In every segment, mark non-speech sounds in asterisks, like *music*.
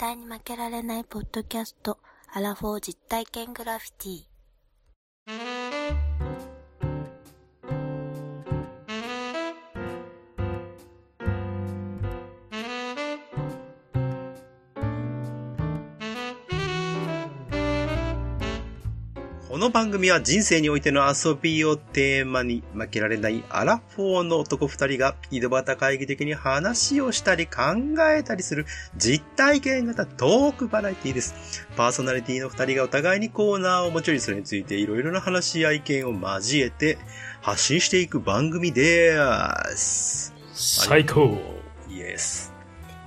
対に負けられないポッドキャスト、アラフォー実体験グラフィティ。の番組は人生においての遊びをテーマに負けられないアラフォーの男二人が井戸端会議的に話をしたり考えたりする実体験型トークバラエティです。パーソナリティの二人がお互いにコーナーを持ち寄りそれについていろいろな話や意見を交えて発信していく番組です。最高イエス。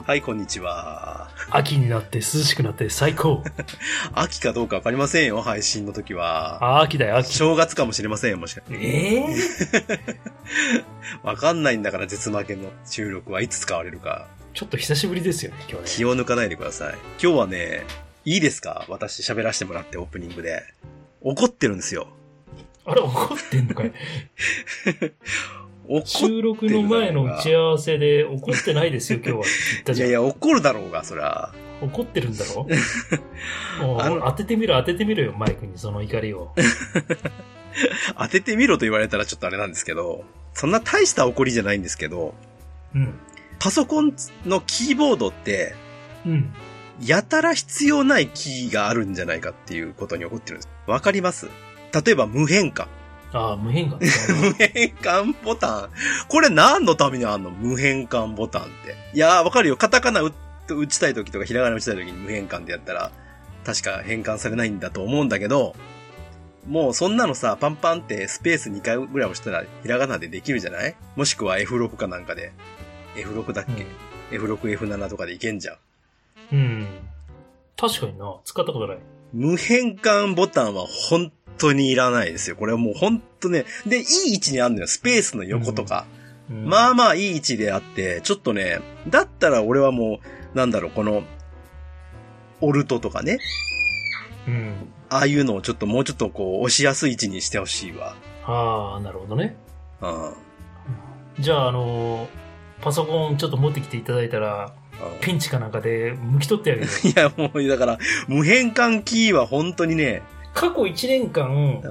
はい、こんにちは。秋になって涼しくなって最高 *laughs* 秋かどうかわかりませんよ、配信の時は。あ秋だよ、秋。正月かもしれませんよ、もしかして。ええ *laughs* わかんないんだから、絶負けの収録はいつ使われるか。ちょっと久しぶりですよね、今日ね。気を抜かないでください。今日はね、いいですか？私喋らせてもらってオープニングで。怒ってるんですよ。あれ、怒ってんのかい？*laughs* 収録の前の打ち合わせで怒ってないですよ、今日は。って言ったじゃん。いやいや、怒るだろうが、そら。怒ってるんだろ *laughs* もうあの当ててみろ、当ててみろよ、マイクにその怒りを。*laughs* 当ててみろと言われたらちょっとあれなんですけど、そんな大した怒りじゃないんですけど、うん。パソコンのキーボードって、うん。やたら必要ないキーがあるんじゃないかっていうことに怒ってるんです。わかります？例えば無変換。ああ、無変化無変換ボタン。これ何のためにあんの無変換ボタンって。いやー、わかるよ。カタカナ打打ちたい時とか、ひらがな打ちたい時に無変換でやったら、確か変換されないんだと思うんだけど、もうそんなのさ、パンパンってスペース2回ぐらい押したら、ひらがなでできるじゃない？もしくは F6 かなんかで。F6 だっけ、?F6、F7 とかでいけんじゃん。うん。確かにな、使ったことない。無変換ボタンは本当にいらないですよ。これはもう本当ね。で、いい位置にあるのよ。スペースの横とか。うん、まあまあいい位置であって、ちょっとね、だったら俺はもう、なんだろう、この、オルトとかね、うん。ああいうのをちょっともうちょっとこう押しやすい位置にしてほしいわ。ああ、なるほどね。うん。うんじゃあ、あのーパソコンちょっと持ってきていただいたら、ピンチかなんかで剥き取ってあげる。いや、もう、だから、無変換キーは本当にね、過去1年間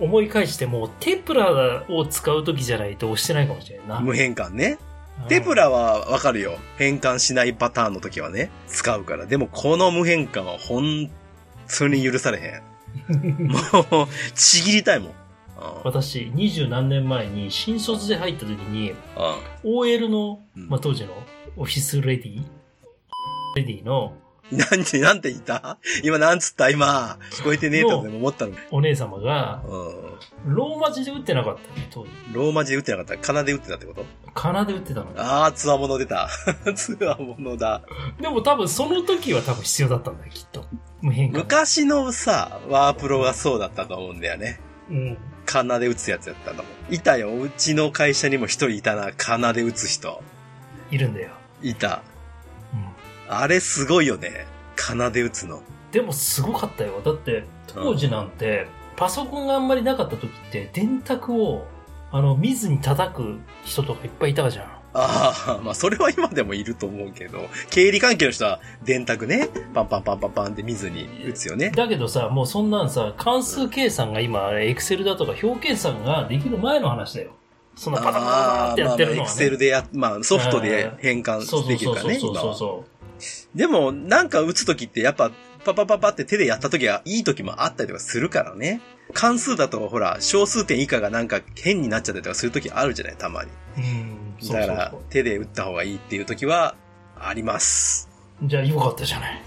う思い返しても、テプラを使う時じゃないと押してないかもしれないな。ん、無変換ね。うんテプラはわかるよ。変換しないパターンの時はね、使うから。でもこの無変換は本当に許されへん。*laughs* もう、ちぎりたいもん。うん私、二十何年前に新卒で入った時に、う OL の、んまあ、当時のオフィスレディレディのん。*laughs* なんて、なんて言った？今なんつった？今、聞こえてねえとでも思ったの。お姉様が、うん。ローマ字で打ってなかったね、当時。ローマ字で打ってなかった？ら、カナで打ってたってこと？カナで打ってたの。あー、つわもの出た。*laughs* つわものだ。でも多分その時は多分必要だったんだよ、きっと。昔のさ、ワープロがそうだったと思うんだよね。うん。カナで打つやつやったと思う。いたよ。うちの会社にも一人いたな。カナで打つ人。いるんだよ。いた。うん。あれすごいよね。カナで打つの。でもすごかったよ。だって、当時なんて、パソコンがあんまりなかった時って、電卓を、あの、見ずに叩く人とかいっぱいいたじゃん。ああ、まあそれは今でもいると思うけど、経理関係の人は電卓ね、パンパンパンパンパンって見ずに打つよね。だけどさ、もうそんなんさ、関数計算が今、エクセルだとか表計算ができる前の話だよ。そのパタパタってやってるのは、ね。エクセルでや、まあソフトで変換できるからね、そうそう。そうそでも、なんか打つときってやっぱ、パパパパって手でやったときはいいときもあったりとかするからね。関数だとほら、小数点以下がなんか変になっちゃったりとかするときあるじゃない、たまに。う。うん。だから手で打った方がいいっていうときは、あります。じゃあよかったじゃない。*laughs*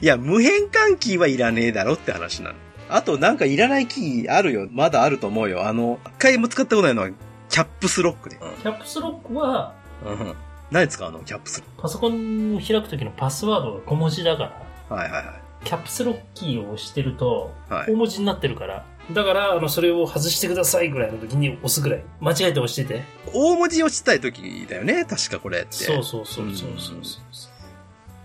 いや、無変換キーはいらねえだろって話なの。あとなんかいらないキーあるよ。まだあると思うよ。あの、一回も使ったことないのは、キャップスロックね。キャップスロックは、うん。何使うの？キャップスロパソコンを開くときのパスワードが小文字だから、ック。はいはいはい。キャップスロックキーを押してると、はい大文字になってるから、だから、あの、それを外してくださいぐらいの時に押すぐらい。間違えて押してて。大文字をしたい時だよね？確かこれって。そうそうそうそうそうそう。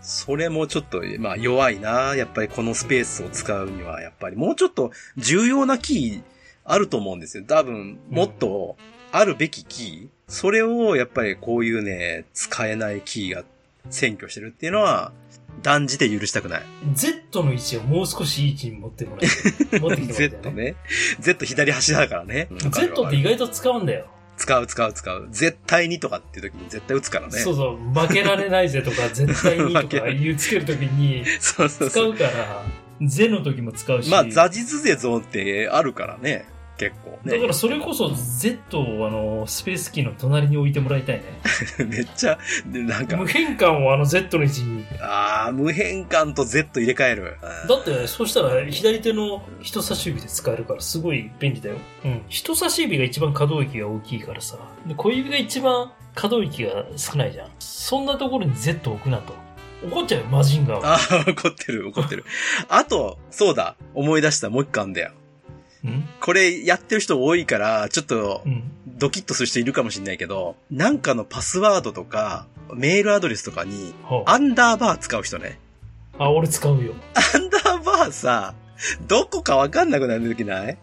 それもちょっと、まあ弱いな。やっぱりこのスペースを使うには、やっぱりもうちょっと重要なキーあると思うんですよ。多分、もっとあるべきキー。それをやっぱりこういうね、使えないキーが占拠してるっていうのは、断じて許したくない。Z の位置をもう少しいい位置に持ってもらえ *laughs* 持ってきてもらいた Z いね。ね。Z 左端だからね。*laughs* Z って意外と使うんだよ。使う使う使う。絶対にとかっていう時に絶対打つからね。そうそう、負けられないぜとか、*laughs* 絶対にとか言うつけるときにそうそう。使うから、ゼの時も使うし。まあ、ザジズゼゾーンってあるからね。結構ね。だからそれこそ Z をあの、スペースキーの隣に置いてもらいたいね。*laughs* めっちゃ、でなんか無、変換をあの Z の位置に。ああ、無変換と Z 入れ替える。だって、そうしたら左手の人差し指で使えるからすごい便利だよ。うん。人差し指が一番可動域が大きいからさ。で小指が一番可動域が少ないじゃん。そんなところに Z を置くなと。怒っちゃうよ、マジンガーは。ああ、怒ってる、怒ってる。あと、そうだ、思い出した、もう一個あんだよ。うん？これやってる人多いから、ちょっとうん。ドキッとする人いるかもしれないけど、なんかのパスワードとか、メールアドレスとかに、はあアンダーバー使う人ね。あ、俺使うよ。アンダーバーさ、どこかわかんなくなる時ない？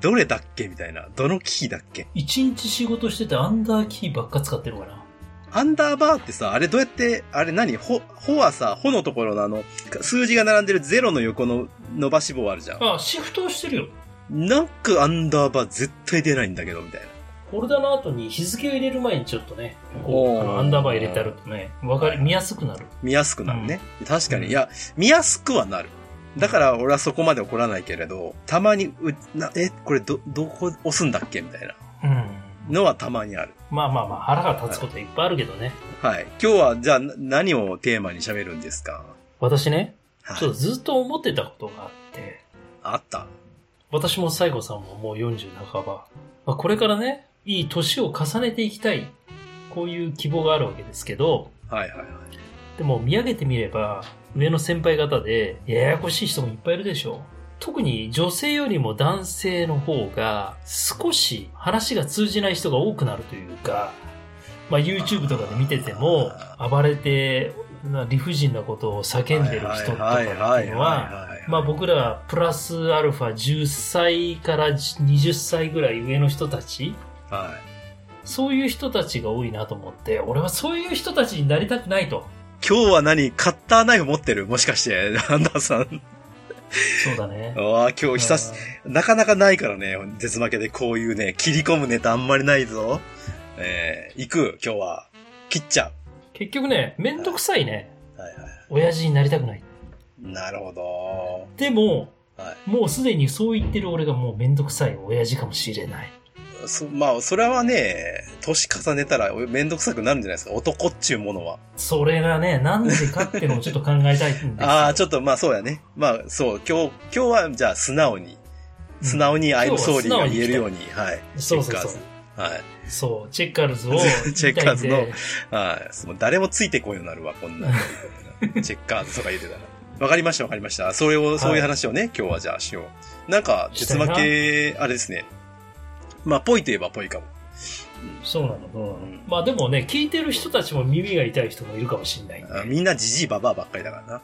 どれだっけ？みたいな。どのキーだっけ？一日仕事しててアンダーキーばっか使ってるかな？アンダーバーってさ、あれどうやって、あれ何？ほ、ほはさ、ほのところのあの、数字が並んでるゼロの横の伸ばし棒あるじゃん。あ、シフトをしてるよ。なんかアンダーバー絶対出ないんだけど、みたいな。フォルダの後に日付を入れる前にちょっとね、こう、あのアンダーバー入れてあるとね、わかり、見やすくなる。見やすくなるね。確かに。うんいや、見やすくはなる。だから俺はそこまで怒らないけれど、たまに、う、な、え、これど、どこ押すんだっけ？みたいなうん。のはたまにある。まあまあまあ、腹が立つことはいっぱいあるけどね。はい。今日は、じゃあ、な何をテーマに喋るんですか？私ね、はいちょっとずっと思ってたことがあって、あった。私も西郷さんももう40半ば。まあ、これからね、いい年を重ねていきたい。こういう希望があるわけですけど、はいはいはい。でも見上げてみれば、上の先輩方で、ややこしい人もいっぱいいるでしょう。特に女性よりも男性の方が少し話が通じない人が多くなるというか、まあ YouTube とかで見てても暴れてな理不尽なことを叫んでる人とかっていうのは、まあ僕らプラスアルファ10歳から20歳ぐらい上の人たち、はそういう人たちが多いなと思って、俺はそういう人たちになりたくないと。い。今日は何カッターナイフ持ってる？もしかして、アンダーさん。そうだね。ああ、今日久し、なかなかないからね、絶負けでこういうね、切り込むネタあんまりないぞ。えー、行く、今日は。切っちゃ結局ね、めんどくさいね。う。はいはい。親父になりたくない。なるほど。でも、はい。もうすでにそう言ってる俺がもうめんどくさい親父かもしれない。そまあ、それはね、年重ねたらめんどくさくなるんじゃないですか？男っちゅうものは。それがね、なんでかっていうのをちょっと考えたいんですよ *laughs* ああ、ちょっとまあそうやね。まあそう、今日、今日はじゃあ素直に、素直に今日は sorry 素直にが言えるように、はい。そうそうそう。はい。そう、チェッカーズを *laughs* チェッカーズのはい。もう誰もついてこいようになるわ、こんな。*laughs* チェッカーズとか言ってたら。わかりました、わかりました。それを、そういう話をね、今日はじゃあしよう。なんか、鉄負け、あれですね。まあ、ぽいといえばぽいかも。そうなの、そうんまあでもね、聞いてる人たちも耳が痛い人もいるかもしれないみんなジジイババアばっかりだからな。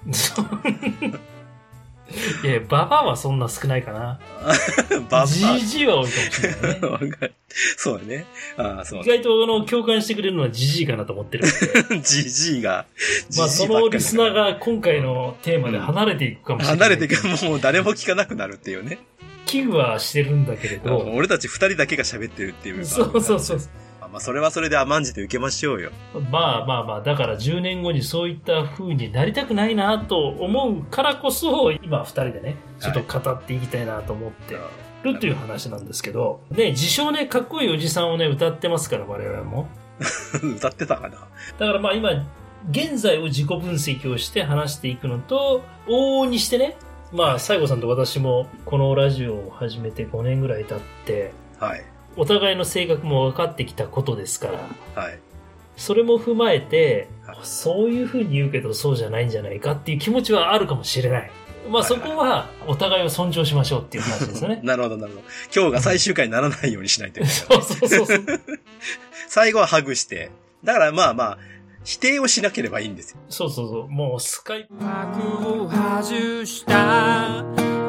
*laughs* いや、ババアはそんな少ないかな。*laughs* ババじじいは多いかもしれないねア。*laughs* わかるそうだね。ああ、そう意。外とあの共感してくれるのはじじいかなと思ってるんで。ジジイが。まあそのリスナーが今回のテーマで離れていくかもしれない。離れてくもう誰も聞かなくなるっていうね。危惧はしてるんだけれど。俺たち二人だけが喋ってるっていう。そうそうそう。あまあ、それはそれで甘んじて受けましょうよ。まあまあまあ、だから10年後にそういった風になりたくないなと思うからこそ、今二人でね、ちょっと語っていきたいなと思ってるという話なんですけど、で、自称ね、かっこいいおじさんをね、歌ってますから、我々も。*laughs* 歌ってたかな？だからまあ今、現在を自己分析をして話していくのと、往々にしてね、まあ、西郷さんと私もこのラジオを始めて5年ぐらい経って、はい。お互いの性格も分かってきたことですから、はい。それも踏まえてはい、そういう風に言うけどそうじゃないんじゃないかっていう気持ちはあるかもしれない。まあそこはお互いを尊重しましょうっていう話ですよね。*laughs* なるほど、なるほど。今日が最終回にならないようにしないといけない。そうそうそうそう。*laughs* 最後はハグして。だからまあまあ、否定をしなければいいんですよ。そうそうそう。もうスカイプ。幕を外した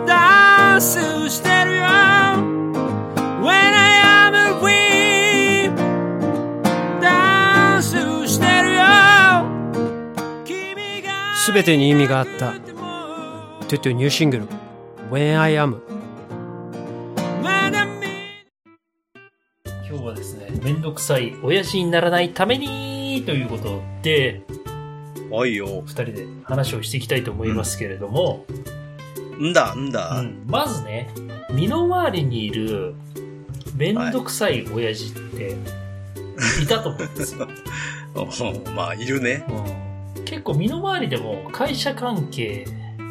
ダンスしてるよ When I am a queen ダンスしてるよ。すべてに意味があった。トゥトゥニューシングル。When I Am 今日はですね、めんどくさい親父にならないためにということで、おいよ。二人で話をしていきたいと思いますけれども、ん。だ、んだ。うん。まずね、身の回りにいるめんどくさい親父っていたと思うんですよ。う *laughs* んまあ、いるね。うん結構身の回りでも会社関係、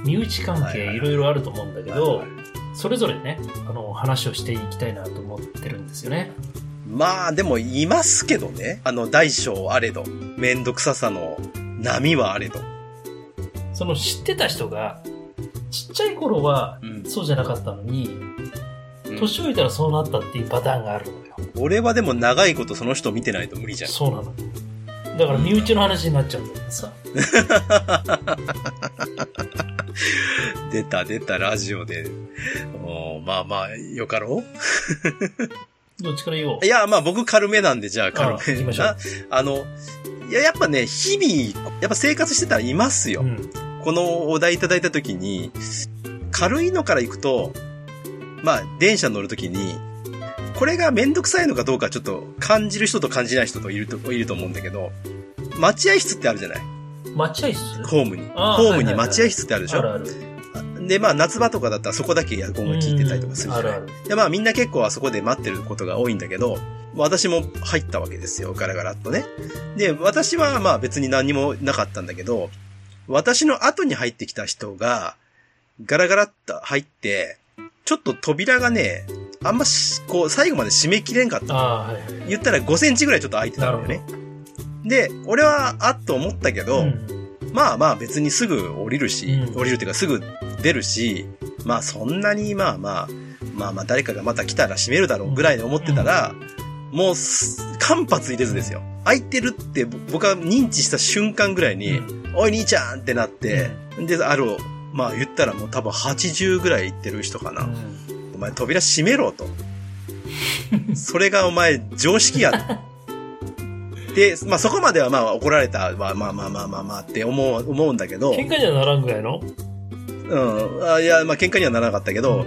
身内関係はいろいろあると思うんだけど、はいそれぞれね、あの、話をしていきたいなと思ってるんですよね。まあ、でも、いますけどね。あの、大小あれど。めんどくささの波はあれど。その知ってた人が、ちっちゃい頃はうんそうじゃなかったのに、うん年老いたらそうなったっていうパターンがあるのよ。俺はでも長いことその人見てないと無理じゃん。そうなの。だから身内の話になっちゃうんだけどさ。*laughs* 出た出たラジオで。おーまあまあ、よかろ *laughs* どっちから言おう？ういや、まあ僕軽めなんで、じゃあ軽あ行きめましょうな。あの、いや、やっぱね、日々、やっぱ生活してたらいますよ。うん。このお題いただいたときに、軽いのから行くと、まあ、電車乗るときに、これがめんどくさいのかどうかちょっと感じる人と感じない人といると、いると思うんだけど、待合室ってあるじゃない？待合室？ホームに。ホームにはいはいはい待合室ってあるでしょ、あるある。で、まあ、夏場とかだったらそこだけエアコンが効いてたりとかするじゃない？うんあるある。で、まあ、みんな結構あそこで待ってることが多いんだけど、私も入ったわけですよ。ガラガラっとね。で、私はまあ別に何もなかったんだけど、私の後に入ってきた人が、ガラガラっと入って、ちょっと扉がね、あんまし、こう、最後まで閉めきれんかった。はいはい。言ったら5センチぐらいちょっと開いてたんだよね。で、俺は、あっと思ったけど、うんまあまあ別にすぐ降りるし、うん降りるっていうかすぐ出るし、まあそんなにまあまあ、まあまあ誰かがまた来たら閉めるだろうぐらいで思ってたら、もうす間髪入れずですよ。開いてるって僕は認知した瞬間ぐらいに、うんおい兄ちゃんってなって、で、ある、まあ言ったらもう多分80ぐらい行ってる人かな。お前扉閉めろと。それがお前常識や。で、まあそこまではまあ怒られた、まあまあまあまあまあまあって思う、思うんだけど、喧嘩にはならんぐらいの？うん。あいや、まあ喧嘩にはならなかったけど、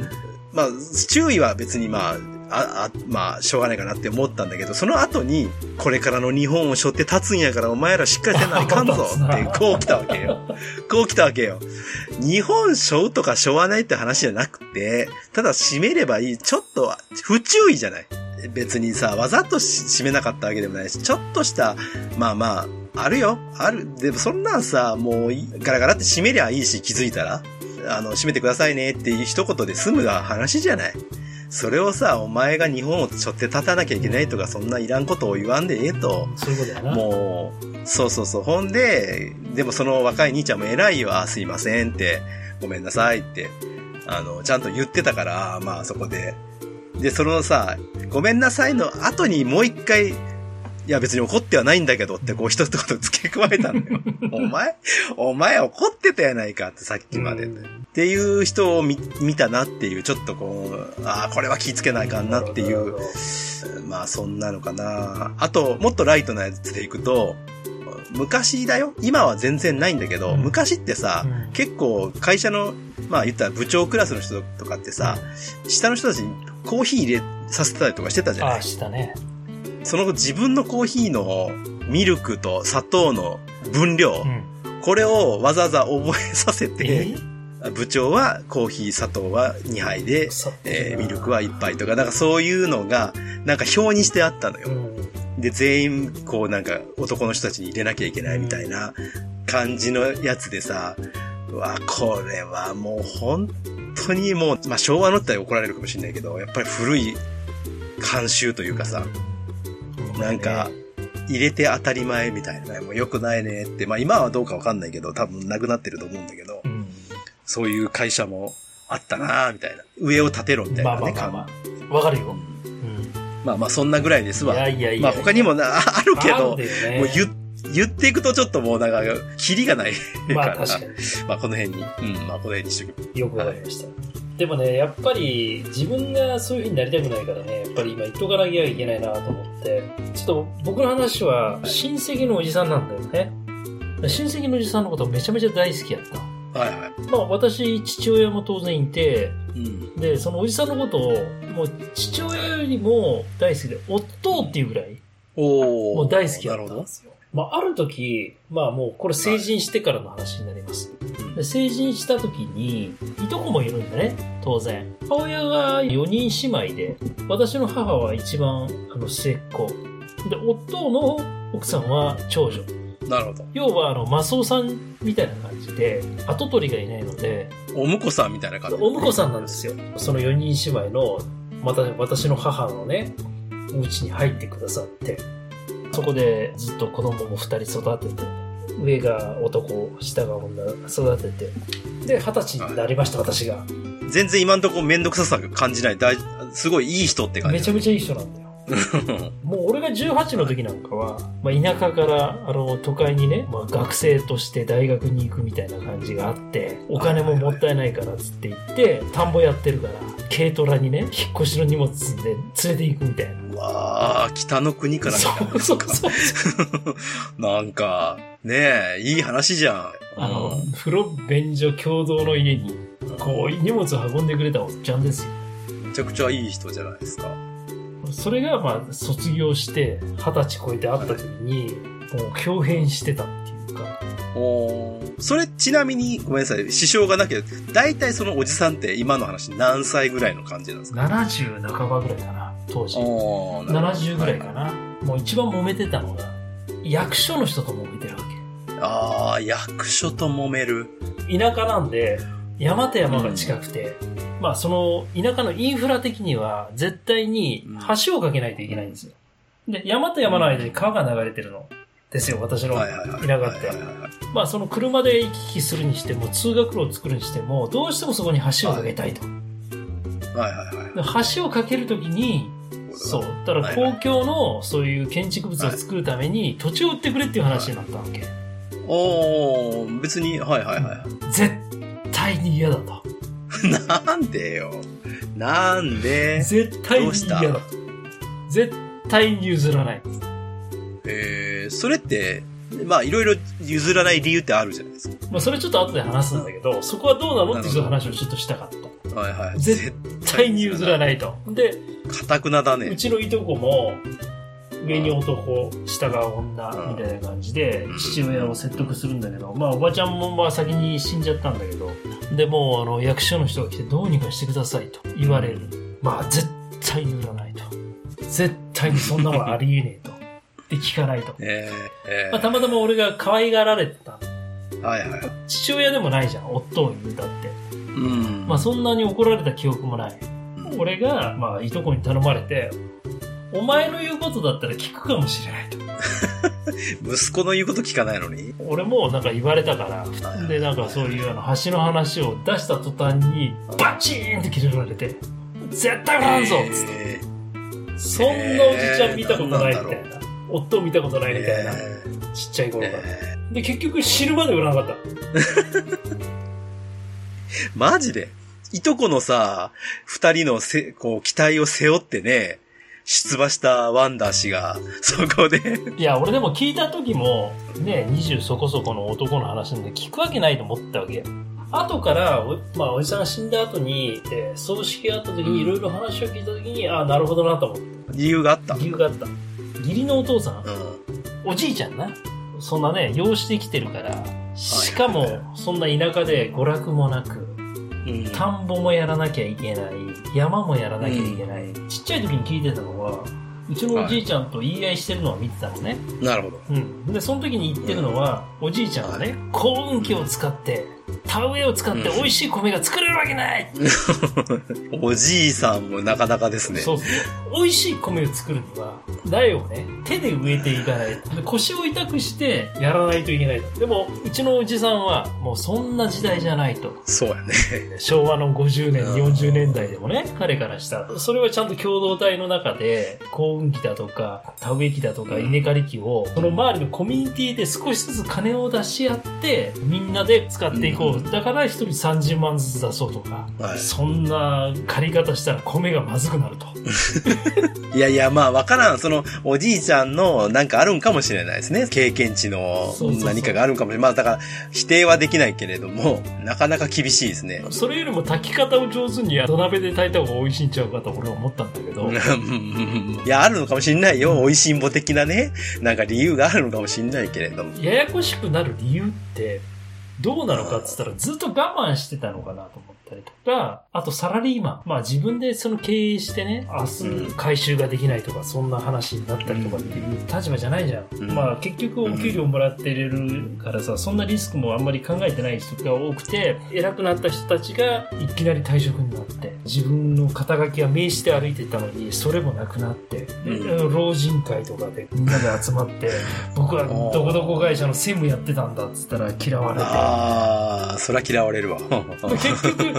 まあ注意は別にまあ、あ、あ、まあ、しょうがないかなって思ったんだけど、その後に、これからの日本を背負って立つんやから、お前らしっかりせないかんぞ *laughs* って、こう来たわけよ。こう来たわけよ。日本背負うとか背負わないって話じゃなくて、ただ締めればいい。ちょっと、不注意じゃない。別にさ、わざとし締めなかったわけでもないし、ちょっとした、まあまあ、あるよ。ある。でもそんなんさ、もうい、ガラガラって締めりゃいいし、気づいたら。あの、閉めてくださいねっていう一言で済む話じゃない。それをさ、お前が日本を背負って立たなきゃいけないとか、そんないらんことを言わんでええと。そういうことやな。もう、そうそうそう。ほんで、でもその若い兄ちゃんも偉いよ。あすいませんって、ごめんなさいって、あの、ちゃんと言ってたから、まあそこで。で、そのさ、ごめんなさいの後にもう一回、いや別に怒ってはないんだけどってこう一言付け加えたのよ。*laughs* お前？お前怒ってたやないかってさっきまで。うんっていう人を見見たなっていう、ちょっとこう、ああ、これは気ぃつけないかんなっていうまあそんなのかな。あと、もっとライトなやつでいくと、昔だよ？今は全然ないんだけど、うん昔ってさ、うん結構会社の、まあ言ったら部長クラスの人とかってさ、下の人たちにコーヒー入れさせたりとかしてたじゃああ、ないしたね。その自分のコーヒーのミルクと砂糖の分量、うん。これをわざわざ覚えさせて、え部長はコーヒー砂糖は2杯で、えーミルクは1杯とか、なんかそういうのが、なんか表にしてあったのよう。ん。で、全員、こうなんか男の人たちに入れなきゃいけないみたいな感じのやつでさ、うわ、これはもう本当にもう、まあ昭和のって怒られるかもしれないけど、やっぱり古い慣習というかさ、なんか、入れて当たり前みたいな、もう良くないねって、まあ今はどうかわかんないけど、多分なくなってると思うんだけどう、ん。そういう会社もあったなみたいな。上を立てろみたいまあなね、まあまあまあ。わかるよ。うん。まあまあそんなぐらいですわ。いやいやいや。まあ他にもな、あ *laughs* あるけど、ねもう言、言っていくとちょっともうなんか、キリがないから。まあ確かに。まあこの辺に。うん、まあこの辺にしとく。よくわかりました。でもね、やっぱり自分がそういう風になりたくないからね、やっぱり今言っとかなきゃいけないなと思って、ちょっと僕の話は親戚のおじさんなんだよね。親戚のおじさんのことめちゃめちゃ大好きやった。はいはい。まあ私、父親も当然いて、うん。で、そのおじさんのことを、もう父親よりも大好きで、夫っていうぐらい。もう大好きだなるほどったんで。すよ。まあある時、まあもうこれ成人してからの話になります。成人した時に、いとこもいるんだね、当然。母親が4人姉妹で、私の母は一番、あの、末っ子。で、夫の奥さんは長女。なるほど。要は、あの、マスオさんみたいな感じで、後取りがいないので、お婿さんみたいな感じ？お婿さんなんですよ。その4人姉妹の、また私の母のね、お家に入ってくださって、そこでずっと子供も2人育てて、上が男、下が女育てて、で、二十歳になりました、私が。全然今んとこめんどくささ感じない。大すごいいい人って感じ。めちゃめちゃいい人なんだよ。もう俺が18の時なんかは、まあ、田舎からあの都会にね、まあ、学生として大学に行くみたいな感じがあって、お金ももったいないからっつって言って、田んぼやってるから、軽トラにね、引っ越しの荷物積んで連れて行くみたいな。うわあ、北の国から来たそうそうそう。*laughs* なんか、ねえ、いい話じゃん。あのうん、風呂、便所、共同の家に、こう、荷物運んでくれたおっちゃんですよ。めちゃくちゃいい人じゃないですか。それが、まあ、卒業して、二十歳超えて会った時に、もう、豹変してたっていうか、おーそれちなみに、ごめんなさい、支障がなきゃ、大体そのおじさんって今の話何歳ぐらいの感じなんですか？70半ばぐらいかな、当時。おーなるほど70ぐらいかな。もう一番揉めてたのが、役所の人と揉めてるわああ、役所と揉める。け。田舎なんで、山と山が近くて、まあその田舎のインフラ的には絶対に橋を架けないといけないんですよ。で、山と山の間に川が流れてるのですよ、私のはい田。舎ってまあその車で行き来するにしても、通学路を作るにしても、どうしてもそこに橋を架けたいと。はいはいはい。で橋を架けるときに、そう。だから公共のそういう建築物を作るために土地を売ってくれっていう話になったわけ。おー、別に、はいはいは絶対に嫌だと。い。*laughs* なんでよ。なんで？絶対にどうした？絶対に譲らない。えー、それって、まあいろいろ譲らない理由ってあるじゃないですか。まあそれちょっと後で話すんだけど、そこはどうなの？っていう話をちょっとしたかった。はいはい。絶対に譲らい。ないと。で、かたくなだうね。ちのいとこも、上に男、下が女、みたいな感じで、父親を説得するんだけど、まあ、おばちゃんもまあ先に死んじゃったんだけど、で、もう、あの、役所の人が来て、どうにかしてくださいと言われる。まあ、絶対に売らないと。絶対にそんなものありえねえと。で、聞かないと。えー、えまあ、たまたま俺が可愛がられてた。ー、はいはい。父親でもないじゃん、夫を言うたって。うん。まあ、そんなに怒られた記憶もない。俺が、まあ、いとこに頼まれて、お前の言うことだったら聞くかもしれないと。*laughs* 息子の言うこと聞かないのに？俺もなんか言われたから、はいで、なんかそういうあの橋の話を出した途端に、バチーンって切れられて、絶対売らんぞっつって、えそんなおじちゃん見たことないみたいな。え夫を見たことないーみたいな。えちっちゃいー頃から。えで、結局死ぬまで売らなかった。ー *laughs* マジで？いとこのさ、二人のせ、こう、期待を背負ってね、出馬したワンダー氏が、そこで、いや、俺でも聞いた時も、ね、20そこそこの男の話なんで聞くわけないと思ったわけよ。後から、おまあ、おじさんが死んだ後に、えー葬式があった時にいろいろ話を聞いた時に、ああ、なるほどなと思って。理由があった。理由があった。義理のお父さん、うん。おじいちゃんな。そんなね、養子できてるから、しかも、そんな田舎で娯楽もなく、うん。田んぼもやらなきゃいけない、山もやらなきゃいけない。ちっちゃい時に聞いてたのは、うちのおじいちゃんと言い合いしてるのは見てたのね。なるほど。うん。で、その時に言ってるのは、おじいちゃんがね、幸運期を使って、田植えを使って美味しい米が作れるわけない、*laughs* おじいさんもなかなかですね。そうそう。美味しい米を作るには、苗をね、手で植えていかないと。で腰を痛くしてやらないといけないと。でも、うちのおじさんは、もうそんな時代じゃないと。そうやね。昭和の50年、うん40年代でもね、彼からしたら。それはちゃんと共同体の中で、幸運期だとか、田植え期だとか、うん稲刈り期を、その周りのコミュニティで少しずつ金を出し合って、みんなで使っていこそう。だから一人30万ずつ出そうとか、はいそんな借り方したら米がまずくなると。*laughs* いやいや、まあわからん。その、おじいちゃんのなんかあるんかもしれないですね。経験値の何かがあるんかもしれない。まあだから、否定はできないけれども、なかなか厳しいですね。それよりも炊き方を上手に土鍋で炊いた方が美味しいんちゃうかと俺は思ったんだけど、*laughs* いや、あるのかもしんないよ。美味しんぼ的なね。なんか理由があるのかもしんないけれども。ややこしくなる理由って、どうなのかっつったらずっと我慢してたのかなと思ったりとか、あとサラリーマン。まあ自分でその経営してね、明日回収ができないとか、そんな話になったりとかっていう立場じゃないじゃん。うん。まあ結局お給料もらってれるからさ、そんなリスクもあんまり考えてない人が多くて、偉くなった人たちがいきなり退職になって、自分の肩書きは名刺で歩いてたのに、それもなくなって、うん。老人会とかでみんなで集まって、*laughs* 僕はどこどこ会社の専務やってたんだっつったら嫌われて、ああ、そりゃ嫌われるわ。結局、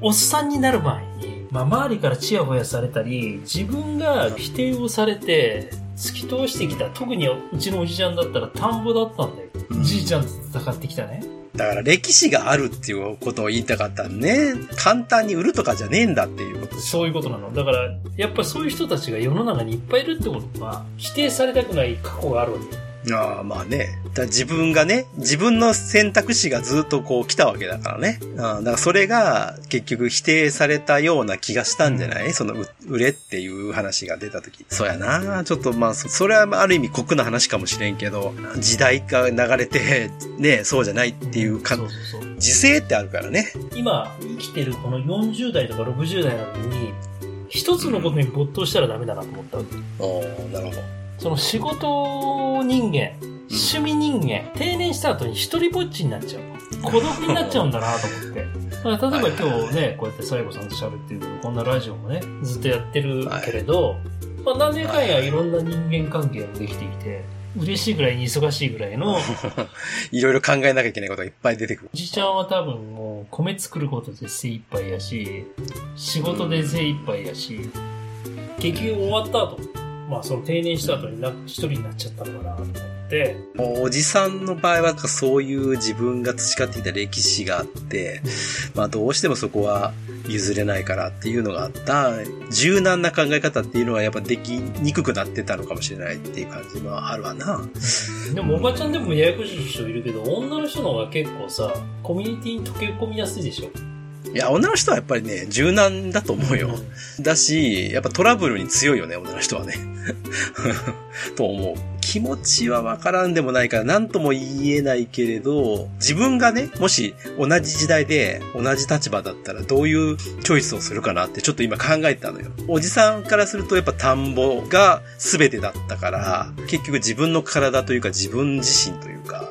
おっさんになる前に、まあ、周りからチヤホヤされたり、自分が否定をされて、突き通してきた、特にうちのおじちゃんだったら田んぼだったんだよ。うんじいちゃんと戦ってきたね。だから歴史があるっていうことを言いたかったね。簡単に売るとかじゃねえんだっていうこと。そういうことなの。だから、やっぱりそういう人たちが世の中にいっぱいいるってことは、否定されたくない過去があるわけよ。ああ、まあね。だ自分がね、自分の選択肢がずっとこう来たわけだからね。ああだからそれが結局否定されたような気がしたんじゃない、そのう売れっていう話が出た時。そうやな。ちょっとまあ、そそれはある意味酷な話かもしれんけど、時代が流れて、ね、そうじゃないっていうか、そうそうそう。時勢ってあるからね。今、生きてるこの40代とか60代なのに、一つのことに没頭したらダメだなと思ったわけ。おーなるほど。その仕事人間、趣味人間、定年した後に一人ぼっちになっちゃう。孤独になっちゃうんだなと思って。だから例えば今日ね、こうやって西郷さんと喋ってるけど、こんなラジオもね、ずっとやってるけれど、まあ何年かんやいろんな人間関係もできてきて、嬉しいぐらいに忙しいぐらいの、*laughs* いろいろ考えなきゃいけないことがいっぱい出てくる。おじちゃんは多分もう米作ることで精一杯やし、仕事で精一杯やし、結局終わった後、まあその定年した後にな一人になっちゃったのかなと思って、おじさんの場合はそういう自分が培ってきた歴史があって、まあどうしてもそこは譲れないからっていうのがあった、柔軟な考え方っていうのはやっぱできにくくなってたのかもしれないっていう感じはあるわな。でもおばちゃんでもややこしい人いるけど、女の人の方が結構さ、コミュニティに溶け込みやすいでしょ。いや、女の人はやっぱりね、柔軟だと思うよ。だし、やっぱトラブルに強いよね、女の人はね。*laughs* と思う。気持ちはわからんでもないから何とも言えないけれど、自分がね、もし同じ時代で同じ立場だったらどういうチョイスをするかなってちょっと今考えてたのよ。おじさんからするとやっぱ田んぼが全てだったから、結局自分の体というか自分自身というか、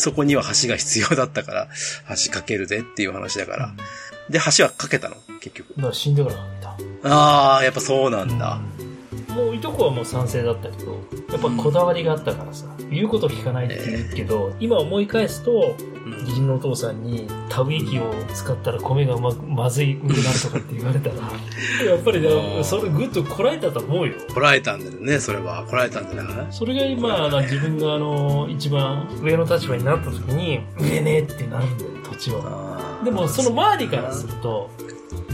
そこには橋が必要だったから、橋かけるぜっていう話だから。で、橋はかけたの結局。だから死んでからかけた。ああ、やっぱそうなんだ。もういとこはもう賛成だったけど、やっぱこだわりがあったからさ、言うこと聞かないって言うけど、今思い返すと、うん義理のお父さんに、田植え機を使ったら米がうまく、まずいくなるとかって言われたら、*laughs* やっぱりね、それぐっとこらえたと思うよ。こらえたんだよね、それは。こらえたんじゃない？それが今、あの自分があの、一番上の立場になった時に、売れねえってなるんだよ、土地は。でも、その周りからすると、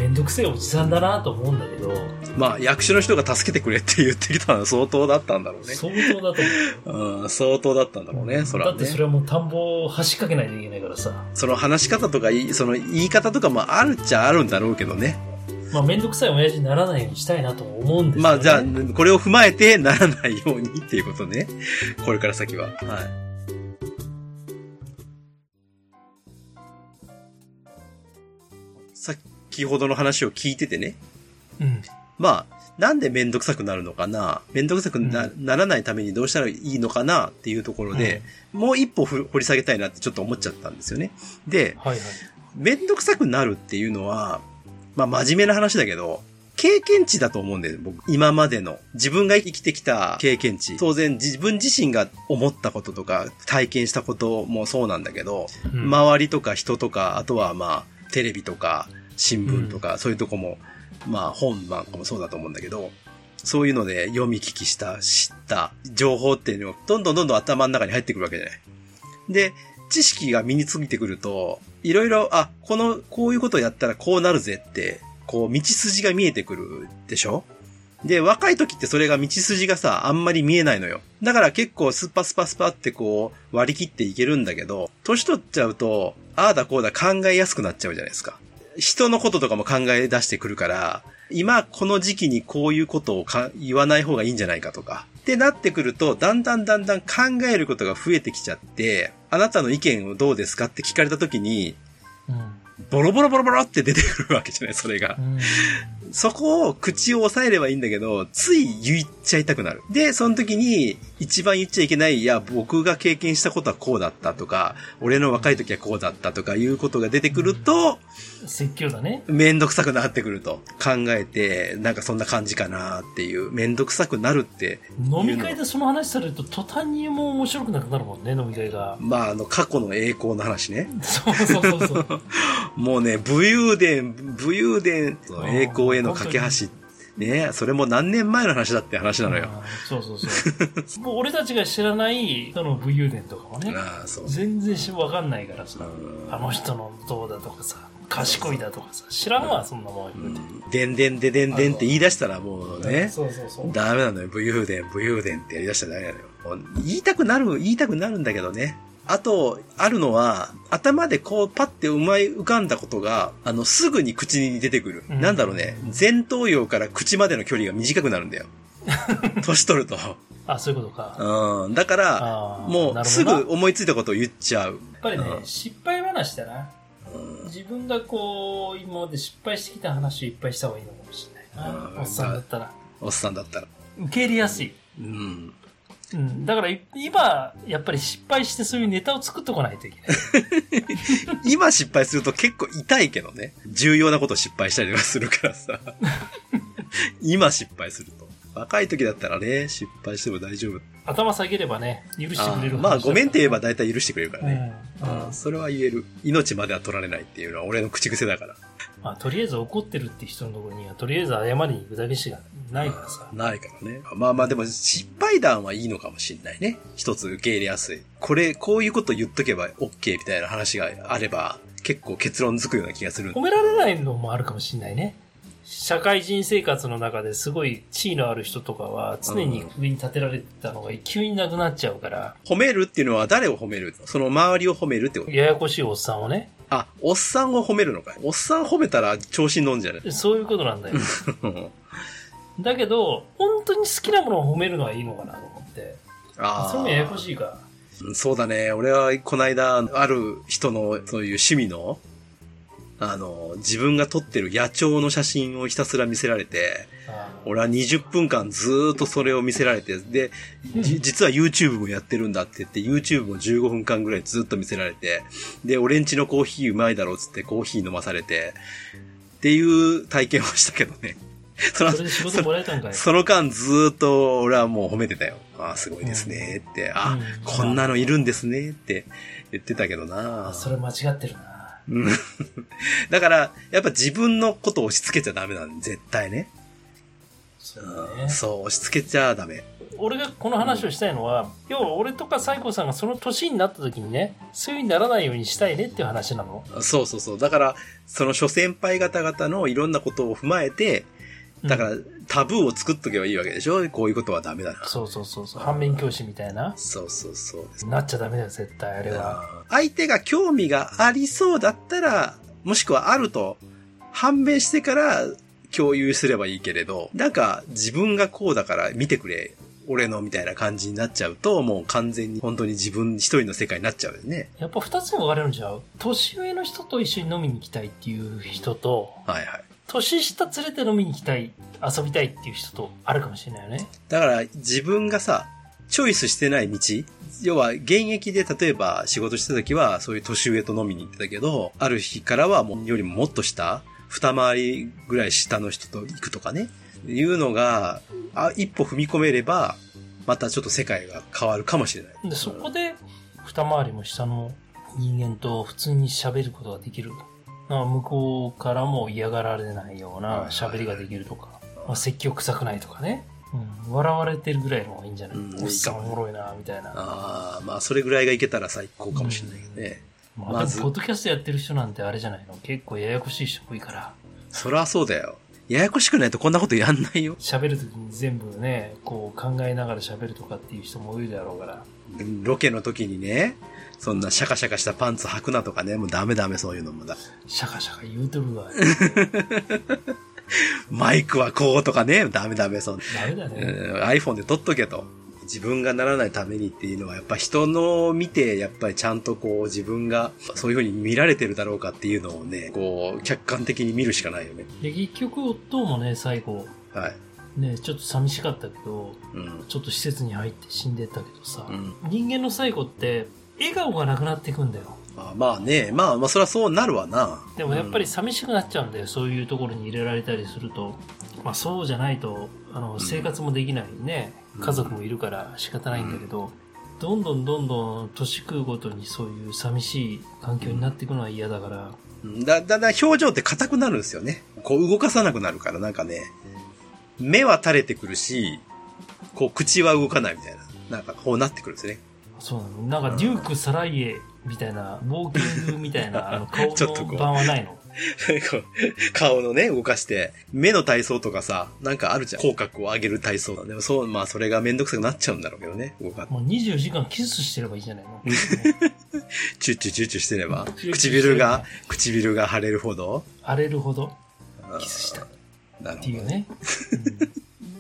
めんどくせえおじさんだなと思うんだけど、まあ、役所の人が助けてくれって言ってきたのは相当だったんだろうね。相当だと思う。うん、相当だったんだろうね、それはねだってそ。れはもう田んぼを橋かけないといけないからさ。その話し方とかい、その言い方とかもあるっちゃあるんだろうけどね。まあ、めんどくさい親父にならないようにしたいなとも思うんですよ、ね。まあ、じゃあ、これを踏まえてならないようにっていうことね。これから先は。はい。先ほどの話を聞いててね。うん。まあ、なんでめんどくさくなるのかな？めんどくさくな,、うならないためにどうしたらいいのかなっていうところで、もう一歩ふ掘り下げたいなってちょっと思っちゃったんですよね。で、はいはい。めんどくさくなるっていうのは、まあ真面目な話だけど、経験値だと思うんだよ、僕。今までの。自分が生きてきた経験値。当然自分自身が思ったこととか、体験したこともそうなんだけど、うん周りとか人とか、あとはまあ、テレビとか、新聞とか、そういうとこも、まあ本なんかもそうだと思うんだけど、そういうので読み聞きした、知った情報っていうのがどんどんどんどん頭の中に入ってくるわけじゃない。で、知識が身についてくると、いろいろ、あ、この、こういうことをやったらこうなるぜって、こう、道筋が見えてくるでしょ？で、若い時ってそれが道筋がさ、あんまり見えないのよ。だから結構スッパスパスパってこう、割り切っていけるんだけど、年取っちゃうと、ああだこうだ考えやすくなっちゃうじゃないですか。人のこととかも考え出してくるから、今この時期にこういうことをか言わない方がいいんじゃないかとか。ってなってくると、だんだんだんだん考えることが増えてきちゃって、あなたの意見をどうですかって聞かれた時に、うん。ボロボロボロボロって出てくるわけじゃない、それがう。ん。そこを口を押さえればいいんだけど、つい言っちゃいたくなる。で、その時に一番言っちゃいけない、いや、僕が経験したことはこうだったとか、俺の若い時はこうだったとかいうことが出てくると、説教だね。めんどくさくなってくると考えて、なんかそんな感じかなっていう、めんどくさくなるって。飲み会でその話されると途端にもう面白くなくなるもんね、飲み会が。まあ、あの、過去の栄光の話ね。そうそうそうそう。*laughs* もうね、武勇伝、武勇伝の栄光への架け橋。ねそれも何年前の話だって話なのよ。そうそうそう。*laughs* もう俺たちが知らないその武勇伝とかもね、ああ、そう。全然しわかんないからさ、うんあの人のどうだとかさ、賢いだとかさ、知らんわ、そんなもん言うて。でんでんででんでんって言い出したらもうね、そうそうそう。ダメなのよ。武勇伝、武勇伝ってやり出したらダメなのよ。言いたくなる、言いたくなるんだけどね。あと、あるのは、頭でこうパッてうまい浮かんだことが、あの、すぐに口に出てくる。うんなんだろうね。前頭葉から口までの距離が短くなるんだよ。*laughs* 年取ると。あ、そういうことか。うん。だから、もうすぐ思いついたことを言っちゃう。やっぱりね、うん失敗話だな。自分がこう、今まで失敗してきた話をいっぱいした方がいいのかもしれないな。うんおっさんだったら。おっさんだったら。受け入れやすい。うん。うん。だからい今、やっぱり失敗してそういうネタを作っとかないといけない。*laughs* 今失敗すると結構痛いけどね。重要なこと失敗したりとかするからさ。*laughs* 今失敗すると。若い時だったらね、失敗しても大丈夫。頭下げればね、許してあくれるまあ、ごめんって言えばだ大体許してくれるからね。うん。うんそれは言える。命までは取られないっていうのは俺の口癖だから。まあ、とりあえず怒ってるって人のところには、とりあえず謝りに行くだけしかないからさ。ないからね。まあまあでも失敗談はいいのかもしんないね。一つ受け入れやすい。これ、こういうこと言っとけば OK みたいな話があれば、結構結論づくような気がする。褒められないのもあるかもしれないね。社会人生活の中ですごい地位のある人とかは常に上に立てられてたのが急になくなっちゃうから、褒めるっていうのは誰を褒める？その周りを褒めるってこと？ややこしいおっさんをね。あ、おっさんを褒めるのかい？おっさん褒めたら調子に乗んじゃない？そういうことなんだよ。だけど、本当に好きなものを褒めるのはいいのかなと思って。あそれもややこあ。しいから。そうだね。俺はこの間、ある人のそういう趣味の、あの、自分が撮ってる野鳥の写真をひたすら見せられて、あ俺は20分間ずーっとそれを見せられて、で、じ *laughs* 実は YouTube もやってるんだって言って、YouTube も15分間ぐらいずっと見せられて、で、俺んちのコーヒーうまいだろうっつってコーヒー飲まされて、っていう体験をしたけどね。*laughs* そのそれで仕事もらえたんかい。その間ずーっと俺はもう褒めてたよ。ああ、すごいですねって、あ、うんこんなのいるんですねって言ってたけどなあそれ間違ってるな。うん *laughs* だから、やっぱ自分のことを押し付けちゃダメなん絶対ね。そうだね。そう、押し付けちゃダメ。俺がこの話をしたいのは、要は俺とか西郷さんがその年になった時にね、そういう風にならないようにしたいねっていう話なの。そうそうそう。だから、その諸先輩方々のいろんなことを踏まえて、だから、タブーを作っとけばいいわけでしょ？こういうことはダメだな。そうそうそうそう。反面教師みたいな？そうそうそう。なっちゃダメだよ、絶対、あれは。相手が興味がありそうだったら、もしくはあると判明してから共有すればいいけれど、なんか自分がこうだから見てくれ、俺のみたいな感じになっちゃうと、もう完全に本当に自分一人の世界になっちゃうよね。やっぱ二つに分かれるんちゃう？年上の人と一緒に飲みに行きたいっていう人と、はいはい。年下連れて飲みに行きたい、遊びたいっていう人とあるかもしれないよね。だから自分がさ、チョイスしてない道要は現役で例えば仕事してた時はそういう年上と飲みに行ってたけど、ある日からはもうよりももっと下、二回りぐらい下の人と行くとかね。いうのが、あ一歩踏み込めれば、またちょっと世界が変わるかもしれない。で、そこで、二回りも下の人間と普通に喋ることができる。向こうからも嫌がられないような喋りができるとか、まあ、説教臭くないとかね。うん、笑われてるぐらいの方がいいんじゃない、うんおっさんおもろいな、みたいな。ああ、まあ、それぐらいがいけたら最高かもしれないけどね。まあ、まずでも、ポッドキャストやってる人なんてあれじゃないの？結構ややこしい人多いから、そりゃそうだよ。ややこしくないとこんなことやんないよ。喋るときに全部ね、こう考えながら喋るとかっていう人も多いだろうから。ロケの時にね、そんなシャカシャカしたパンツ履くなとかね、もうダメダメそういうのもだ。シャカシャカ言うとるわ。*laughs* マイクはこうとかね、ダメダメそう。ダメだね。うん iPhone で撮っとけと。自分がならないためにっていうのは、やっぱ人の見て、やっぱりちゃんとこう自分がそういう風に見られてるだろうかっていうのをね、こう客観的に見るしかないよね。で、結局、夫もね、最後、はい。ね、ちょっと寂しかったけど、うん。ちょっと施設に入って死んでったけどさ、うん人間の最後って、笑顔がなくなっていくんだよ。まあまあね、まあまあそりゃそうなるわな。でもやっぱり寂しくなっちゃうんだよ、そういうところに入れられたりすると。まあそうじゃないと、あの、生活もできないね、うん家族もいるから仕方ないんだけど、どんどんどんどん年食うごとにそういう寂しい環境になっていくのは嫌だから、うんだ、だんだん表情って硬くなるんですよね。こう動かさなくなるから、なんかね、目は垂れてくるし、こう口は動かないみたいな。なんかこうなってくるんですね。そうなの。なんかデューク・サライエみたいな、ウォーキングみたいな、あの *laughs* 顔ちょっとこうの版はないの？顔のね、動かして、目の体操とかさ、なんかあるじゃん。口角を上げる体操。でもそう、まあそれがめんどくさくなっちゃうんだろうけどね。動かもう24時間キスしてればいいじゃないの？*laughs* チュッチュチュッチュしてれば唇が、唇が腫れるほど。荒れるほどキスしたっなるほど。ていうね。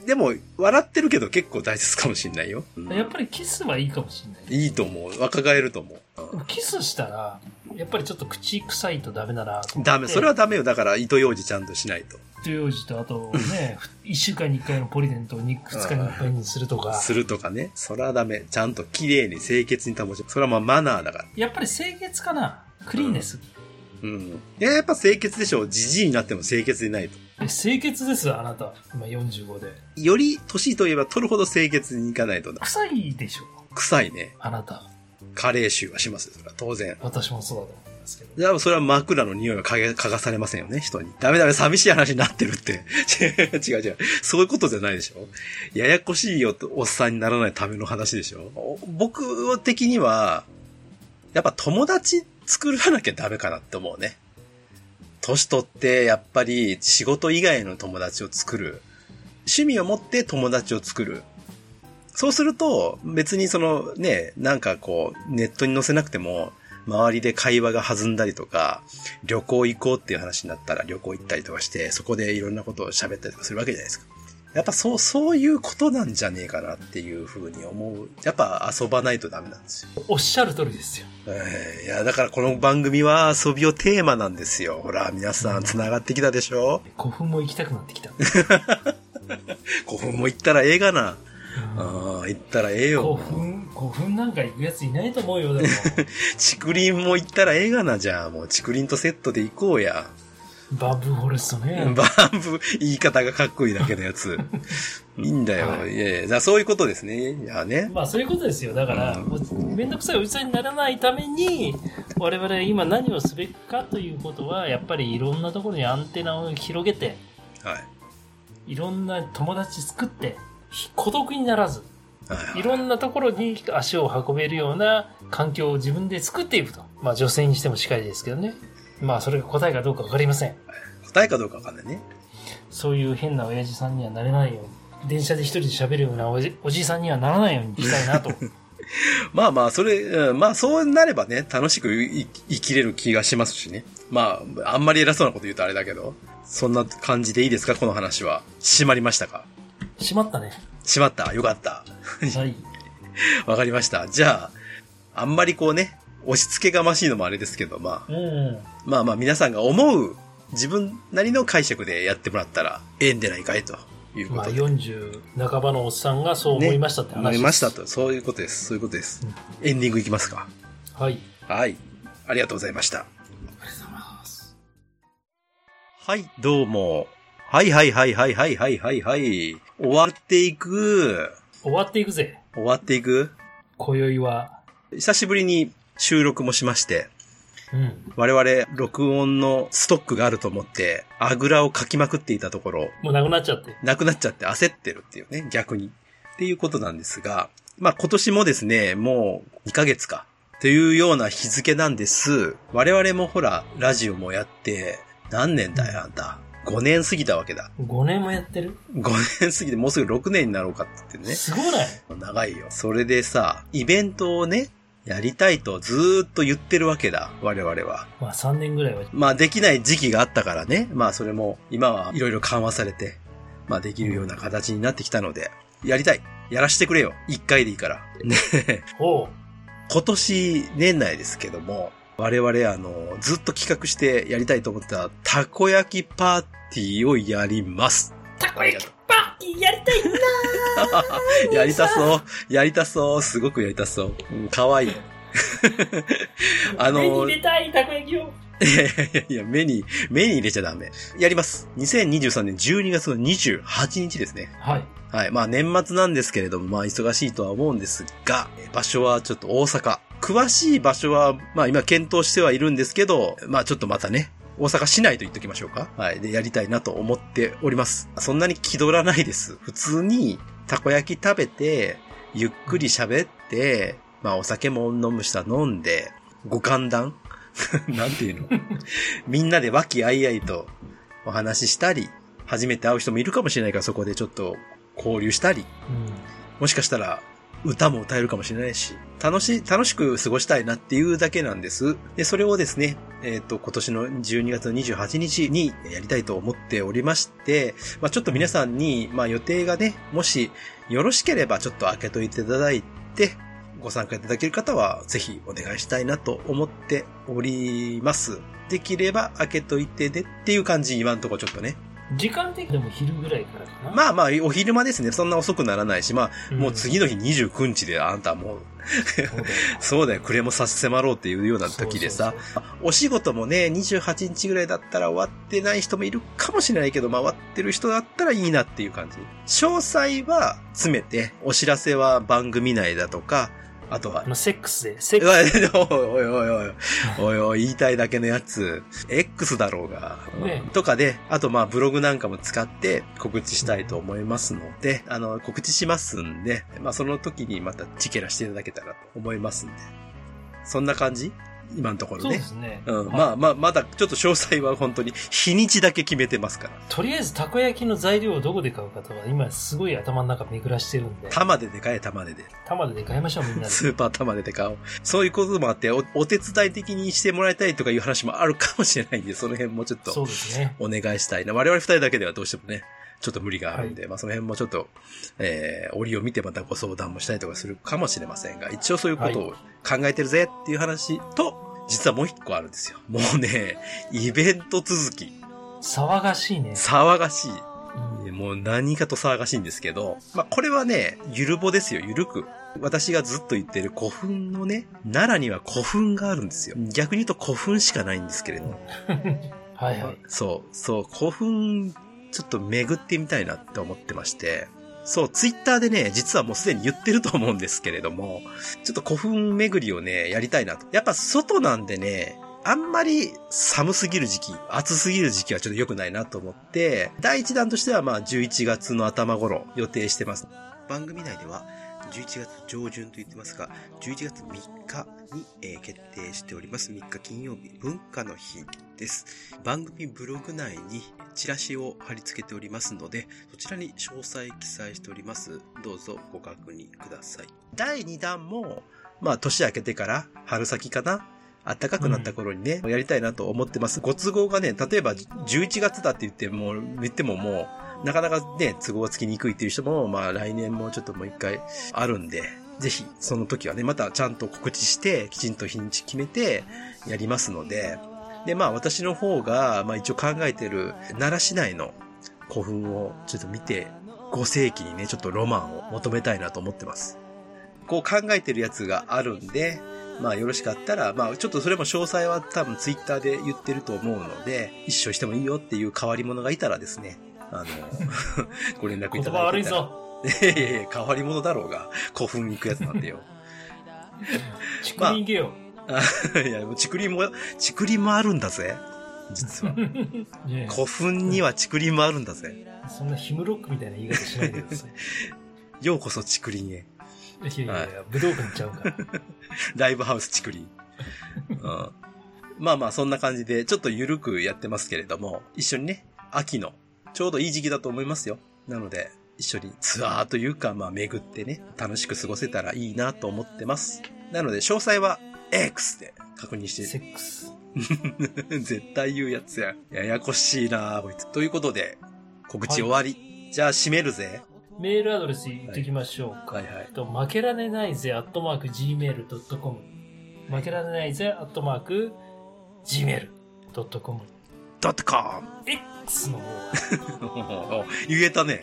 でも、笑ってるけど結構大切かもしんないよ。うんやっぱりキスはいいかもしれない。いいと思う。若返ると思う。でもキスしたら、やっぱりちょっと口臭いとダメだなと思って。ダメ、それはダメよ。だから、糸ようじちゃんとしないと。という字と、あとね、*laughs* 1週間に1回のポリデントを2日に1回にするとか、するとかね。それはダメ。ちゃんと綺麗に清潔に保ちそれはまあマナーだから。やっぱり清潔かなクリーンネス。うん。いや、やっぱ清潔でしょ。じじいになっても清潔でないと。え清潔ですあなた。今45で。より年といえば取るほど清潔にいかないとな。臭いでしょ臭いね。あなた。加齢臭はしますよ。それは当然。私もそうだと思うんですけど。じゃあ、それは枕の匂いは嗅がされませんよね、人に。ダメダメ、寂しい話になってるって。*laughs* 違う違う。そういうことじゃないでしょ。ややこしいよとおっさんにならないための話でしょ。お僕的には、やっぱ友達作らなきゃダメかなって思うね。年取って、やっぱり仕事以外の友達を作る。趣味を持って友達を作る。そうすると、別にそのね、なんかこう、ネットに載せなくても、周りで会話が弾んだりとか、旅行行こうっていう話になったら旅行行ったりとかして、そこでいろんなことを喋ったりとかするわけじゃないですか。やっぱそう、そういうことなんじゃねえかなっていうふうに思う。やっぱ遊ばないとダメなんですよ。おっしゃる通りですよ。えーいや、だからこの番組は遊びをテーマなんですよ。ほら、皆さん繋がってきたでしょ？古墳も行きたくなってきた。*laughs* ?5 分も行ったらええがな。うんああ、行ったらええ古よ。墳、古墳なんか行くやついないと思うよ、でも。*laughs* 竹林も行ったらええがな、じゃあ。もう竹林とセットで行こうや。バンブーフォレストね。*laughs* バンブ、言い方がかっこいいだけのやつ。*laughs* いいんだよ。はいいやいやそういうことですね。いやね。まあそういうことですよ。だから、うんめんどくさいおじさんにならないために、我々今何をすべきかということは、やっぱりいろんなところにアンテナを広げて、はい。いろんな友達作って、ひ孤独にならず、はいいろんなところに足を運べるような環境を自分で作っていくと。まあ女性にしてもしっかりですけどね。まあそれが答えかどうかわかりません。答えかどうかわかんないね。そういう変な親父さんにはなれないように、電車で一人で喋るようなおじおじいさんにはならないようにしたいなと。*laughs* まあまあ、それ、うんまあそうなればね、楽しくい生きれる気がしますしね。まあ、あんまり偉そうなこと言うとあれだけど、そんな感じでいいですかこの話は。閉まりましたか？しまったね。閉まった？よかった。はい。*laughs* わかりました。じゃあ、あんまりこうね、押し付けがましいのもあれですけど、まあ、うん。まあまあ皆さんが思う自分なりの解釈でやってもらったらええんでないかいというこまあとで。40半ばのおっさんがそう思いましたって話です。思いましたと。そういうことです。そういうことです。エンディングいきますか。はい。はい。ありがとうございました。ありがとうございます。はい、どうも。はいはいはいはいはいはいはいはい。終わっていく。終わっていくぜ。終わっていく？今宵は。久しぶりに収録もしまして。うん。我々、録音のストックがあると思って、あぐらをかきまくっていたところ、もうなくなっちゃって。なくなっちゃって焦ってるっていうね、逆に。っていうことなんですが、まあ今年もですね、もう2ヶ月か。というような日付なんです。我々もほら、ラジオもやって、何年だよ、あんた。5年過ぎたわけだ。5年もやってる？5年過ぎてもうすぐ6年になろうかって言ってね。すごない？長いよ。それでさ、イベントをね、やりたいとずーっと言ってるわけだ。我々は。まあ3年ぐらいは。まあできない時期があったからね。まあそれも今はいろいろ緩和されて、まあできるような形になってきたので、やりたい。やらしてくれよ。一回でいいから。ね。おう。今年年内ですけども、我々あの、ずっと企画してやりたいと思ったたこ焼きパーティーをやります。たこ焼きパやりたいな *laughs* やりたそう。やりたそう。すごくやりたそう。うん、かわいい。*laughs* あ目にの、入れたいたこ焼きを。いやいやいやいや、目に、目に入れちゃダメ。やります。2023年12月の28日ですね。はい。はい。まあ年末なんですけれども、まあ忙しいとは思うんですが、場所はちょっと大阪。詳しい場所は、まあ今検討してはいるんですけど、まあちょっとまたね、大阪市内と言っときましょうか。はい。で、やりたいなと思っております。そんなに気取らないです。普通に、たこ焼き食べて、ゆっくり喋って、まあお酒も飲む人は飲んで、ご歓談？*laughs* なんていうの？*laughs* みんなで和気あいあいとお話ししたり、初めて会う人もいるかもしれないからそこでちょっと交流したり、うん。もしかしたら歌も歌えるかもしれないし、楽し、楽しく過ごしたいなっていうだけなんです。で、それをですね、えっ、と、今年の12月の28日にやりたいと思っておりまして、まあちょっと皆さんに、まあ予定がね、もしよろしければちょっと開けといていただいて、ご参加いただける方はぜひお願いしたいなと思っております。できれば開けといてねっていう感じ、今のとこちょっとね。時間的にも昼ぐらいからかな。まあまあ、お昼間ですね。そんな遅くならないし、まあ、んもう次の日29日であんたもう、そうだよ *laughs* 暮れも差し迫ろうっていうような時でさお仕事もね、28日ぐらいだったら終わってない人もいるかもしれないけど、まあ終わってる人だったらいいなっていう感じ。詳細は詰めて、お知らせは番組内だとか、あとは。セックスで、セックス。*laughs* おいおいおいおい、おいおい、言いたいだけのやつ、X だろうが、ね。とかで、あとまあブログなんかも使って告知したいと思いますので、あの、告知しますんで、まあその時にまたチケラしていただけたらと思いますんで。そんな感じ？今のところねそうで。すね。うん、はいまあまあ、まだちょっと詳細は本当に日にちだけ決めてますから。とりあえず、たこ焼きの材料をどこで買うかとか、今すごい頭の中巡らしてるんで、玉ででかい玉でで。玉で買いましょう、みんなで。スーパー玉ででかおう。そういうこともあってお、お手伝い的にしてもらいたいとかいう話もあるかもしれないんで、その辺もちょっとそうですね。お願いしたいな。我々二人だけではどうしてもね、ちょっと無理があるんで、まあその辺もちょっと、えー、折を見てまたご相談もしたりとかするかもしれませんが、一応そういうことを考えてるぜっていう話と、実はもう一個あるんですよ。もうね、イベント続き、騒がしいね。騒がしい。うんもう何かと騒がしいんですけど、まあこれはね、ゆるぼですよ、ゆるく。私がずっと言ってる古墳のね、奈良には古墳があるんですよ。逆に言うと古墳しかないんですけれど。*laughs* はいはい。そう、そう、古墳、ちょっと巡ってみたいなって思ってまして、そう、ツイッターでね、実はもうすでに言ってると思うんですけれども、ちょっと古墳巡りをね、やりたいなと。やっぱ外なんでね、あんまり寒すぎる時期、暑すぎる時期はちょっと良くないなと思って、第一弾としてはまあ11月の頭頃予定してます。番組内では11月上旬と言ってますが、11月3日に、えー決定しております。3日金曜日、文化の日です。番組ブログ内にチラシを貼り付けておりますので、そちらに詳細記載しております。どうぞご確認ください。第2弾も、まあ年明けてから春先かな？暖かくなった頃にね、やりたいなと思ってます。ご都合がね、例えば11月だって言っても、言ってももう、なかなかね、都合がつきにくいっていう人も、まあ来年もちょっともう一回あるんで、ぜひ、その時はね、またちゃんと告知して、きちんと日にち決めて、やりますので、で、まあ私の方が、まあ一応考えてる奈良市内の古墳をちょっと見て、5世紀にね、ちょっとロマンを求めたいなと思ってます。こう考えてるやつがあるんで、まあよろしかったら、まあちょっとそれも詳細は多分ツイッターで言ってると思うので、一緒してもいいよっていう変わり者がいたらですね、あの、*laughs* ご連絡い言葉悪いただけたら。ぞ。いやいやいや変わり者だろうが、古墳行くやつなんでよ。ちくりんげよ。あ *laughs* いや、もう竹林も、竹林もあるんだぜ。実は。*laughs* 古墳には竹林もあるんだぜ。そんなヒムロックみたいな言い方しないでください。*laughs* ようこそ竹林へ。いやいやいや、武道館ちゃうから。ライブハウス竹林。うん、まあまあ、そんな感じで、ちょっとゆるくやってますけれども、一緒にね、秋の、ちょうどいい時期だと思いますよ。なので、一緒にツアーというか、まあ巡ってね、楽しく過ごせたらいいなと思ってます。なので、詳細は X で確認してセックス。*laughs* 絶対言うやつや。ややこしいなこいつ。ということで、告知終わり。じゃあ閉めるぜ。メールアドレス言ってきましょうか。はいはいえっと、負けられないぜ、アットマーク、gmail.com。負けられないぜ、アットマーク、gmail.com。ドットコ X の方、ム *laughs* 言えたね。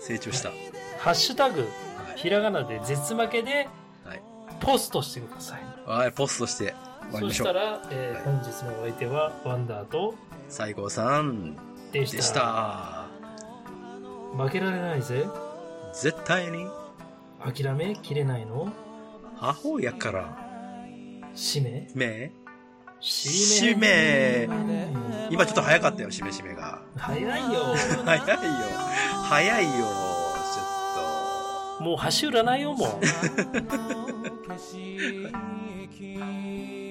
成長した。ハッシュタグ、ひらがなで絶負けで、はい。ポストしてください。はい、ポストして終わりそましょう。したら、えー本日のお相手は、ワンダーと、西郷さんでした。でした。負けられないぜ。絶対に、諦めきれないの？母親から、使命め？使しめ今ちょっと早かったよ、しめしめが。*laughs* 早いよ。早いよ。早いよ、もう橋占いよ、もう。*laughs*